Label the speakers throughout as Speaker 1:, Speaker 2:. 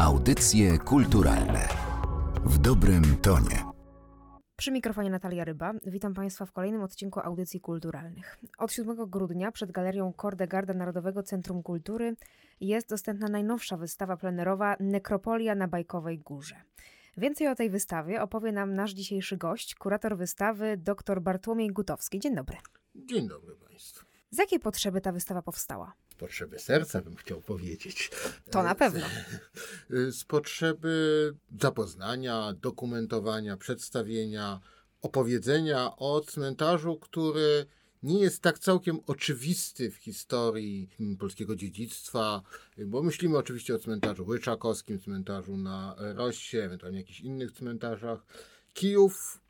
Speaker 1: Audycje kulturalne w dobrym tonie.
Speaker 2: Przy mikrofonie Natalia Ryba. Witam Państwa w kolejnym odcinku Audycji Kulturalnych. Od 7 grudnia przed galerią Kordegarda Narodowego Centrum Kultury jest dostępna najnowsza wystawa plenerowa Nekropolia na Bajkowej Górze. Więcej o tej wystawie opowie nam nasz dzisiejszy gość, kurator wystawy dr Bartłomiej Gutowski. Dzień dobry.
Speaker 3: Dzień dobry Państwu.
Speaker 2: Z jakiej potrzeby ta wystawa powstała?
Speaker 3: Potrzeby serca bym chciał powiedzieć.
Speaker 2: To na pewno.
Speaker 3: Z potrzeby zapoznania, dokumentowania, przedstawienia, opowiedzenia o cmentarzu, który nie jest tak całkiem oczywisty w historii polskiego dziedzictwa, bo myślimy oczywiście o cmentarzu łyczakowskim, cmentarzu na Rossie, ewentualnie jakichś innych cmentarzach. Kijów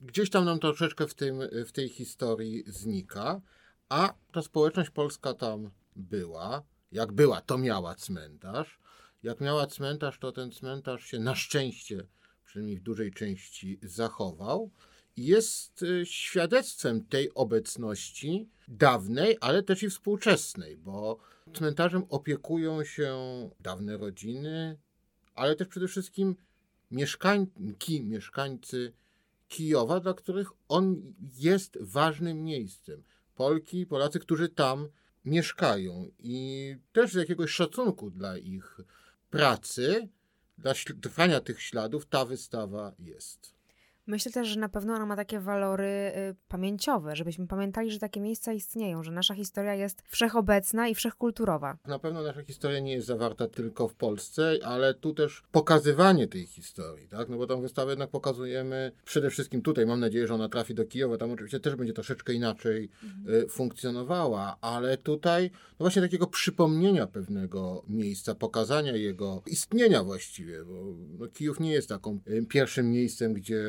Speaker 3: gdzieś tam nam troszeczkę w, tym, w tej historii znika, a ta społeczność polska tam była. Jak była, to miała cmentarz. Jak miała cmentarz, to ten cmentarz się na szczęście, przynajmniej w dużej części, zachował jest y, świadectwem tej obecności dawnej, ale też i współczesnej, bo cmentarzem opiekują się dawne rodziny, ale też przede wszystkim mieszkańki, mieszkańcy Kijowa, dla których on jest ważnym miejscem. Polki, Polacy, którzy tam mieszkają i też z jakiegoś szacunku dla ich pracy, dla trwania tych śladów ta wystawa jest.
Speaker 2: Myślę też, że na pewno ona ma takie walory y, pamięciowe, żebyśmy pamiętali, że takie miejsca istnieją, że nasza historia jest wszechobecna i wszechkulturowa.
Speaker 3: Na pewno nasza historia nie jest zawarta tylko w Polsce, ale tu też pokazywanie tej historii, tak? No bo tą wystawę jednak pokazujemy przede wszystkim tutaj. Mam nadzieję, że ona trafi do Kijowa, tam oczywiście też będzie troszeczkę inaczej mhm. y, funkcjonowała, ale tutaj no właśnie takiego przypomnienia pewnego miejsca, pokazania jego istnienia właściwie, bo no, Kijów nie jest taką y, pierwszym miejscem, gdzie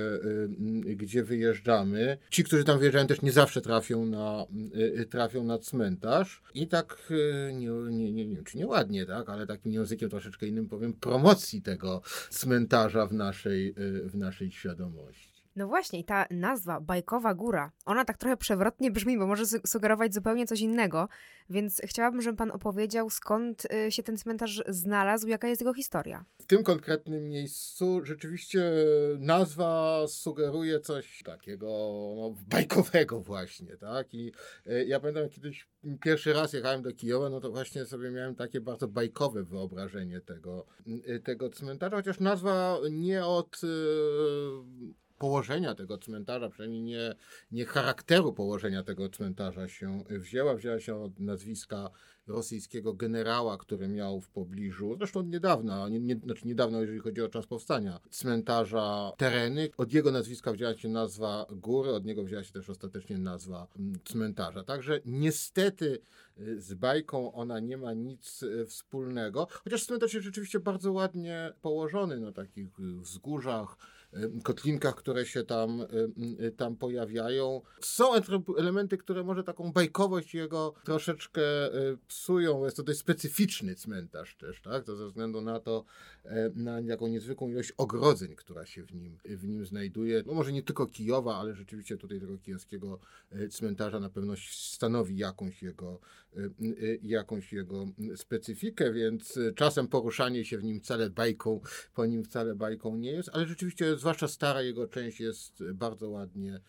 Speaker 3: gdzie wyjeżdżamy. Ci, którzy tam wyjeżdżają, też nie zawsze trafią na, y, y, trafią na cmentarz. I tak, nie, nie, nie, nie wiem, czy nieładnie, tak, ale takim językiem troszeczkę innym powiem, promocji tego cmentarza w naszej, w naszej świadomości.
Speaker 2: No właśnie, i ta nazwa Bajkowa Góra, ona tak trochę przewrotnie brzmi, bo może sugerować zupełnie coś innego, więc chciałabym, żeby pan opowiedział, skąd y, się ten cmentarz znalazł, jaka jest jego historia.
Speaker 3: W tym konkretnym miejscu rzeczywiście nazwa sugeruje coś takiego no, bajkowego właśnie, tak? I y, ja pamiętam kiedyś pierwszy raz jechałem do Kijowa, no to właśnie sobie miałem takie bardzo bajkowe wyobrażenie tego, y, tego cmentarza, chociaż nazwa nie od położenia tego cmentarza, przynajmniej nie, nie charakteru położenia tego cmentarza się wzięła. Wzięła się od nazwiska rosyjskiego generała, który miał w pobliżu, zresztą od niedawna, nie, nie, znaczy niedawno, jeżeli chodzi o czas powstania, cmentarza tereny. Od jego nazwiska wzięła się nazwa góry, od niego wzięła się też ostatecznie nazwa mm, cmentarza. Także niestety y, z bajką ona nie ma nic y, wspólnego, chociaż cmentarz jest rzeczywiście bardzo ładnie położony na takich y, wzgórzach, kotlinkach, które się tam, tam pojawiają. Są elementy, które może taką bajkowość jego troszeczkę psują. Jest to dość specyficzny cmentarz też, tak? To ze względu na to, e, na jaką niezwykłą ilość ogrodzeń, która się w nim, w nim znajduje. No może nie tylko Kijowa, ale rzeczywiście tutaj tego kijowskiego e, cmentarza na pewno stanowi jakąś jego, e, jakąś jego specyfikę, więc czasem poruszanie się w nim wcale bajką, po nim wcale bajką nie jest, ale rzeczywiście zwłaszcza stara jego część jest bardzo ładnie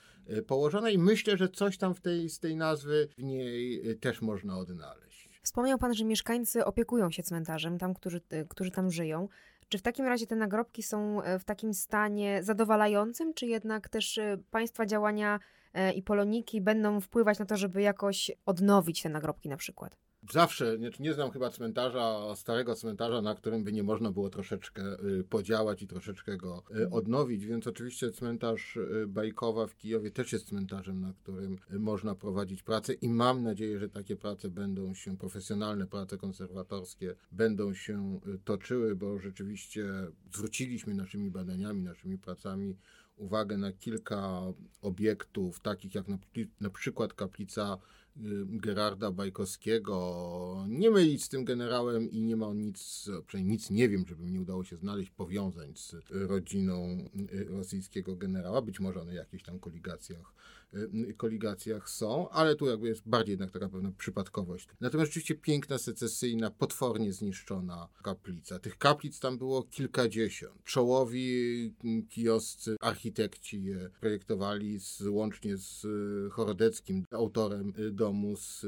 Speaker 3: położona i myślę, że coś tam w tej, z tej nazwy w niej też można odnaleźć.
Speaker 2: Wspomniał Pan, że mieszkańcy opiekują się cmentarzem, tam, którzy, którzy tam żyją. Czy w takim razie te nagrobki są e, w takim stanie zadowalającym, czy jednak też e, Państwa działania i poloniki będą wpływać na to, żeby jakoś odnowić te nagrobki na przykład?
Speaker 3: Zawsze, nie, nie znam chyba cmentarza, starego cmentarza, na którym by nie można było troszeczkę y, podziałać i troszeczkę go y, mhm. odnowić, więc oczywiście cmentarz y, Bajkowa w Kijowie też jest cmentarzem, na którym można prowadzić pracę i mam nadzieję, że takie prace będą się, profesjonalne prace konserwatorskie będą się toczyły, bo rzeczywiście zwróciliśmy naszymi badaniami, naszymi pracami uwagę na kilka obiektów, takich jak na, na przykład kaplica Gerarda Bajkowskiego. Nie mylić z tym generałem i nie ma on nic, przynajmniej nic nie wiem, żeby mi udało się znaleźć powiązań z rodziną y, rosyjskiego generała. Być może one w jakichś tam koligacjach koligacjach są, ale tu jakby jest bardziej jednak taka pewna przypadkowość. Natomiast rzeczywiście piękna, secesyjna, potwornie zniszczona kaplica. Tych kaplic tam było kilkadziesiąt. Czołowi kijoscy architekci je projektowali z, łącznie z Chorodeckim, autorem domu z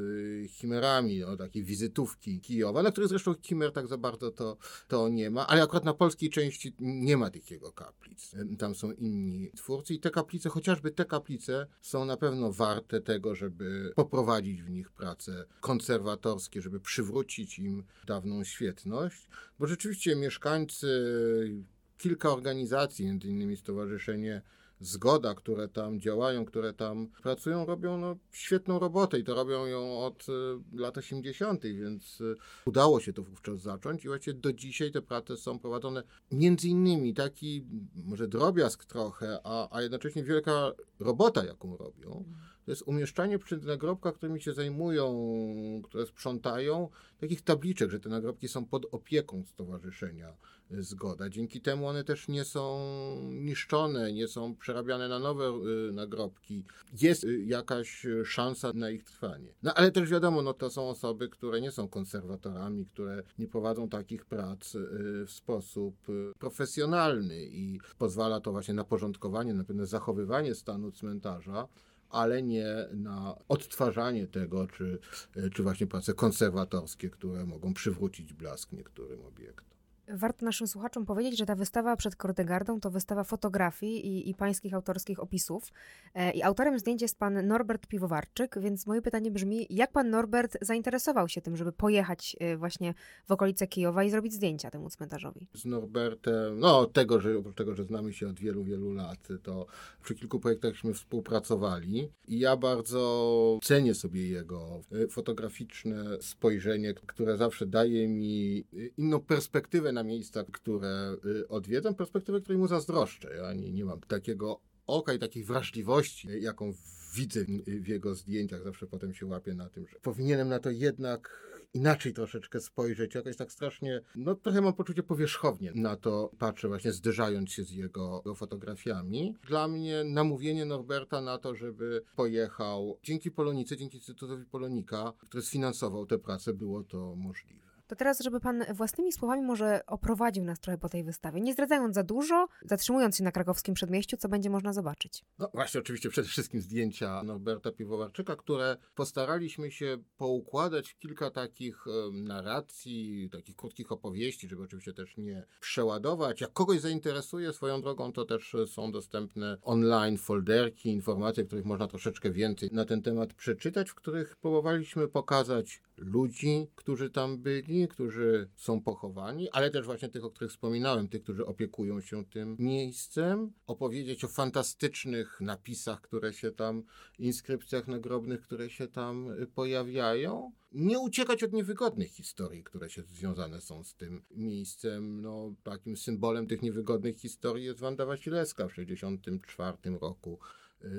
Speaker 3: chimerami, no, takiej wizytówki Kijowa, na której zresztą chimer tak za bardzo to, to nie ma, ale akurat na polskiej części nie ma tych jego kaplic. Tam są inni twórcy i te kaplice, chociażby te kaplice są na pewno warte tego, żeby poprowadzić w nich prace konserwatorskie, żeby przywrócić im dawną świetność, bo rzeczywiście mieszkańcy, kilka organizacji, innymi Stowarzyszenie Zgoda, które tam działają, które tam pracują, robią no, świetną robotę i to robią ją od y, lat 80., więc y, udało się to wówczas zacząć i właściwie do dzisiaj te prace są prowadzone między innymi taki może drobiazg trochę, a, a jednocześnie wielka robota, jaką robią to jest umieszczanie przy nagrobkach, którymi się zajmują, które sprzątają, takich tabliczek, że te nagrobki są pod opieką Stowarzyszenia Zgoda. Dzięki temu one też nie są niszczone, nie są przerabiane na nowe y, nagrobki. Jest y, jakaś szansa na ich trwanie. No ale też wiadomo, no to są osoby, które nie są konserwatorami, które nie prowadzą takich prac y, w sposób profesjonalny i pozwala to właśnie na porządkowanie, na pewne zachowywanie stanu cmentarza ale nie na odtwarzanie tego, czy, czy właśnie prace konserwatorskie, które mogą przywrócić blask niektórym obiektom.
Speaker 2: Warto naszym słuchaczom powiedzieć, że ta wystawa przed Kordegardą to wystawa fotografii i, i pańskich autorskich opisów. E, I autorem zdjęć jest pan Norbert Piwowarczyk, więc moje pytanie brzmi, jak pan Norbert zainteresował się tym, żeby pojechać e, właśnie w okolice Kijowa i zrobić zdjęcia temu cmentarzowi?
Speaker 3: Z Norbertem, no tego, że oprócz tego, że znamy się od wielu, wielu lat, to przy kilku projektachśmy współpracowali i ja bardzo cenię sobie jego e, fotograficzne spojrzenie, które zawsze daje mi inną perspektywę na miejsca, które y, odwiedzam, perspektywę, której mu zazdroszczę. Ja nie, nie mam takiego oka i takiej wrażliwości, jaką widzę w jego zdjęciach. Zawsze potem się łapię na tym, że powinienem na to jednak inaczej troszeczkę spojrzeć, jakoś tak strasznie, no trochę mam poczucie powierzchownie na to patrzę, właśnie zderzając się z jego, fotografiami. Dla mnie namówienie Norberta na to, żeby pojechał dzięki Polonice, dzięki Instytutowi Polonika, który sfinansował tę pracę, było to możliwe.
Speaker 2: To teraz, żeby pan własnymi słowami może oprowadził nas trochę po tej wystawie, nie zdradzając za dużo, zatrzymując się na krakowskim przedmieściu, co będzie można zobaczyć.
Speaker 3: No właśnie, oczywiście przede wszystkim zdjęcia Norberta Piwowarczyka, które postaraliśmy się poukładać w kilka takich narracji, takich krótkich opowieści, żeby oczywiście też nie przeładować. Jak kogoś zainteresuje swoją drogą, to też są dostępne online folderki, informacje, których można troszeczkę więcej na ten temat przeczytać, w których próbowaliśmy pokazać ludzi, którzy tam byli, którzy są pochowani, ale też właśnie tych, o których wspominałem, tych, którzy opiekują się tym miejscem, opowiedzieć o fantastycznych napisach, które się tam, inskrypcjach nagrobnych, które się tam y, pojawiają. Nie uciekać od niewygodnych historii, które się związane są z tym miejscem. No, takim symbolem tych niewygodnych historii jest Wanda Wasilewska w 1964 roku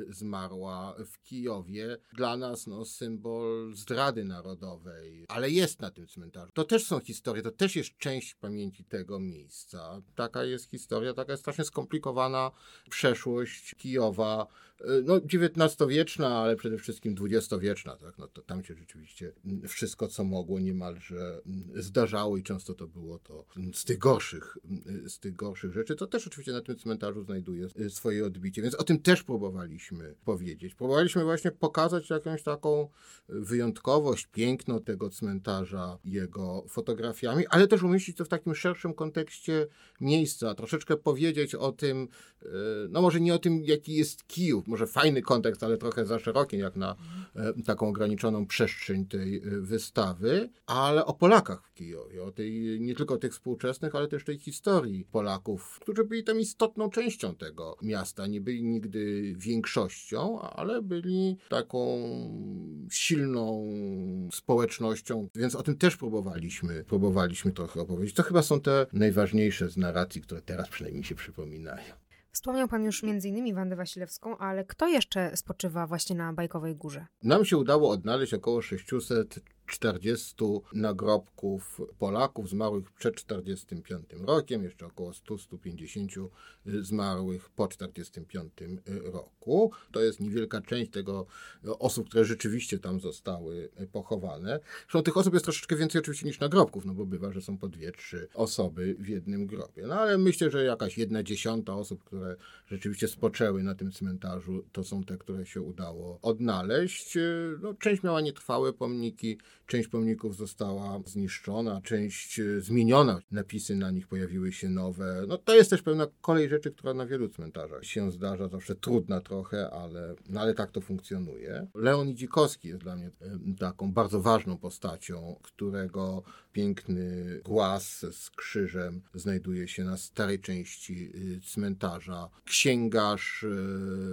Speaker 3: zmarła w Kijowie. Dla nas no, symbol zdrady narodowej, ale jest na tym cmentarzu. To też są historie, to też jest część pamięci tego miejsca. Taka jest historia, taka jest strasznie skomplikowana przeszłość Kijowa no XIX-wieczna, ale przede wszystkim XX-wieczna, tak? no to tam się rzeczywiście wszystko, co mogło niemalże zdarzało i często to było to z tych gorszych, z tych gorszych rzeczy, to też oczywiście na tym cmentarzu znajduje swoje odbicie, więc o tym też próbowaliśmy powiedzieć. Próbowaliśmy właśnie pokazać jakąś taką wyjątkowość, piękno tego cmentarza jego fotografiami, ale też umieścić to w takim szerszym kontekście miejsca, troszeczkę powiedzieć o tym, e, no może nie o tym, jaki jest Kijów, może fajny kontekst, ale trochę za szeroki, jak na e, taką ograniczoną przestrzeń tej e, wystawy, ale o Polakach w Kijowie, o tej, nie tylko tych współczesnych, ale też tej historii Polaków, którzy byli tam istotną częścią tego miasta. Nie byli nigdy większością, ale byli taką silną społecznością, więc o tym też próbowaliśmy, próbowaliśmy trochę opowiedzieć. To chyba są te najważniejsze z narracji, które teraz przynajmniej się przypominają.
Speaker 2: Wspomniał Pan już m.in. Wandę Wasilewską, ale kto jeszcze spoczywa właśnie na Bajkowej Górze?
Speaker 3: Nam się udało odnaleźć około 600 40 nagrobków Polaków zmarłych przed 45 rokiem, jeszcze około 100-150 zmarłych po 45 roku. To jest niewielka część tego osób, które rzeczywiście tam zostały pochowane. Zresztą tych osób jest troszeczkę więcej oczywiście niż nagrobków, no bo bywa, że są po dwie, trzy osoby w jednym grobie. No ale myślę, że jakaś jedna dziesiąta osób, które rzeczywiście spoczęły na tym cmentarzu, to są te, które się udało odnaleźć. No, część miała nietrwałe pomniki, część pomników została zniszczona, część zmieniona. Napisy na nich pojawiły się nowe. No to jest też pewna kolej rzeczy, która na wielu cmentarzach się zdarza, zawsze trudna trochę, ale, no, ale tak to funkcjonuje. Leon Idzikowski jest dla mnie taką bardzo ważną postacią, którego piękny głaz z krzyżem znajduje się na starej części y, cmentarza. Księgarz,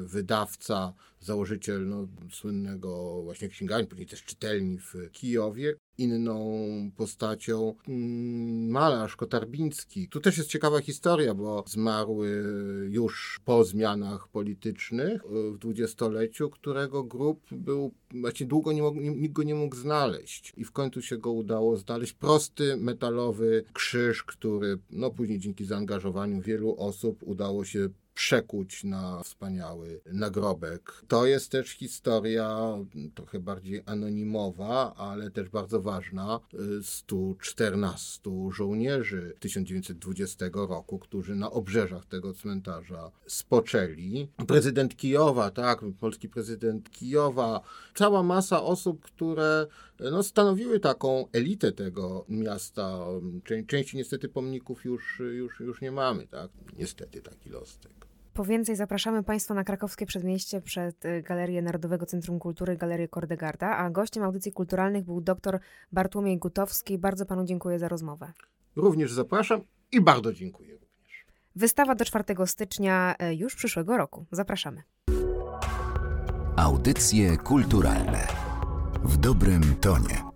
Speaker 3: wydawca, założyciel no, słynnego właśnie księgarni, później też czytelni w Kijowie. Inną postacią mm, malarz Kotarbiński. Tu też jest ciekawa historia, bo zmarł już po zmianach politycznych w dwudziestoleciu, którego grup był, właśnie długo nie mógł, nikt go nie mógł znaleźć. I w końcu się go udało znaleźć. Prosty, metalowy krzyż, który no później dzięki zaangażowaniu wielu osób udało się przekuć na wspaniały nagrobek. To jest też historia trochę bardziej anonimowa, ale też bardzo ważna 114 żołnierzy 1920 roku, którzy na obrzeżach tego cmentarza spoczęli. Prezydent Kijowa, tak, polski prezydent Kijowa, cała masa osób, które no, stanowiły taką elitę tego miasta. Części niestety pomników już, już, już nie mamy, tak? Niestety taki los tego.
Speaker 2: Po więcej zapraszamy Państwa na krakowskie przedmieście przed y, Galerię Narodowego Centrum Kultury, Galerię Kordegarda, a gościem audycji kulturalnych był dr Bartłomiej Gutowski. Bardzo Panu dziękuję za rozmowę.
Speaker 3: Również zapraszam i bardzo dziękuję również.
Speaker 2: Wystawa do 4 stycznia y, już przyszłego roku. Zapraszamy.
Speaker 1: Audycje kulturalne w dobrym tonie.